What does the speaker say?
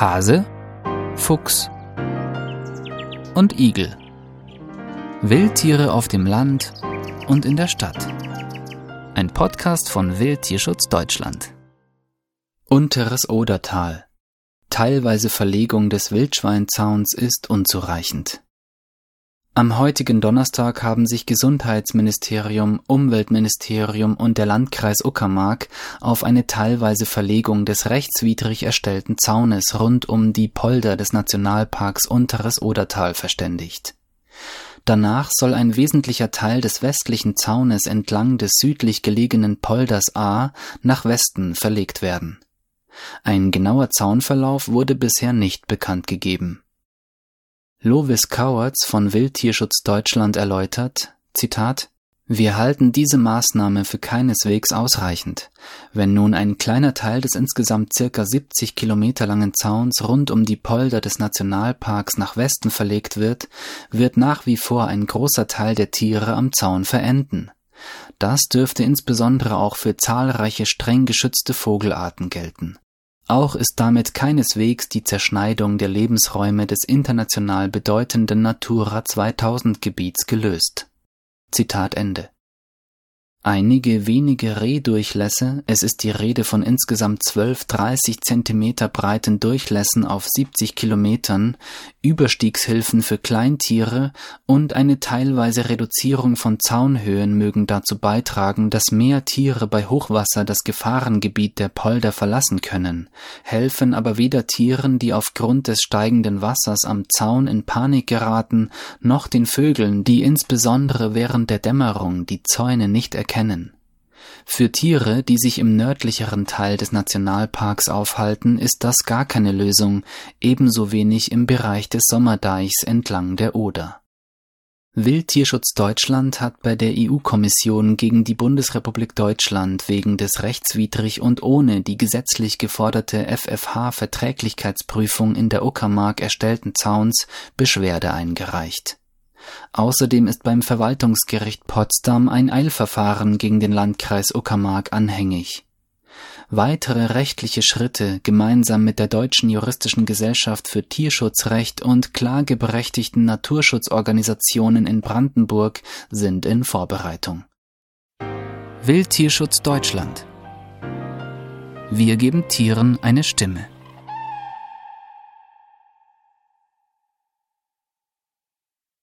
Hase, Fuchs und Igel. Wildtiere auf dem Land und in der Stadt. Ein Podcast von Wildtierschutz Deutschland. Unteres Odertal. Teilweise Verlegung des Wildschweinzauns ist unzureichend. Am heutigen Donnerstag haben sich Gesundheitsministerium, Umweltministerium und der Landkreis Uckermark auf eine teilweise Verlegung des rechtswidrig erstellten Zaunes rund um die Polder des Nationalparks Unteres Odertal verständigt. Danach soll ein wesentlicher Teil des westlichen Zaunes entlang des südlich gelegenen Polders A nach Westen verlegt werden. Ein genauer Zaunverlauf wurde bisher nicht bekannt gegeben Lovis Cowards von Wildtierschutz Deutschland erläutert, Zitat, wir halten diese Maßnahme für keineswegs ausreichend. Wenn nun ein kleiner Teil des insgesamt circa 70 Kilometer langen Zauns rund um die Polder des Nationalparks nach Westen verlegt wird, wird nach wie vor ein großer Teil der Tiere am Zaun verenden. Das dürfte insbesondere auch für zahlreiche streng geschützte Vogelarten gelten. Auch ist damit keineswegs die Zerschneidung der Lebensräume des international bedeutenden Natura 2000 Gebiets gelöst. Zitat Ende Einige wenige Rehdurchlässe, es ist die Rede von insgesamt 12 30 Zentimeter breiten Durchlässen auf 70 Kilometern, Überstiegshilfen für Kleintiere und eine teilweise Reduzierung von Zaunhöhen mögen dazu beitragen, dass mehr Tiere bei Hochwasser das Gefahrengebiet der Polder verlassen können, helfen aber weder Tieren, die aufgrund des steigenden Wassers am Zaun in Panik geraten, noch den Vögeln, die insbesondere während der Dämmerung die Zäune nicht erkennen kennen. Für Tiere, die sich im nördlicheren Teil des Nationalparks aufhalten, ist das gar keine Lösung, ebenso wenig im Bereich des Sommerdeichs entlang der Oder. Wildtierschutz Deutschland hat bei der EU-Kommission gegen die Bundesrepublik Deutschland wegen des rechtswidrig und ohne die gesetzlich geforderte FFH-Verträglichkeitsprüfung in der Uckermark erstellten Zauns Beschwerde eingereicht Außerdem ist beim Verwaltungsgericht Potsdam ein Eilverfahren gegen den Landkreis Uckermark anhängig. Weitere rechtliche Schritte gemeinsam mit der Deutschen Juristischen Gesellschaft für Tierschutzrecht und klageberechtigten Naturschutzorganisationen in Brandenburg sind in Vorbereitung. Wildtierschutz Deutschland Wir geben Tieren eine Stimme.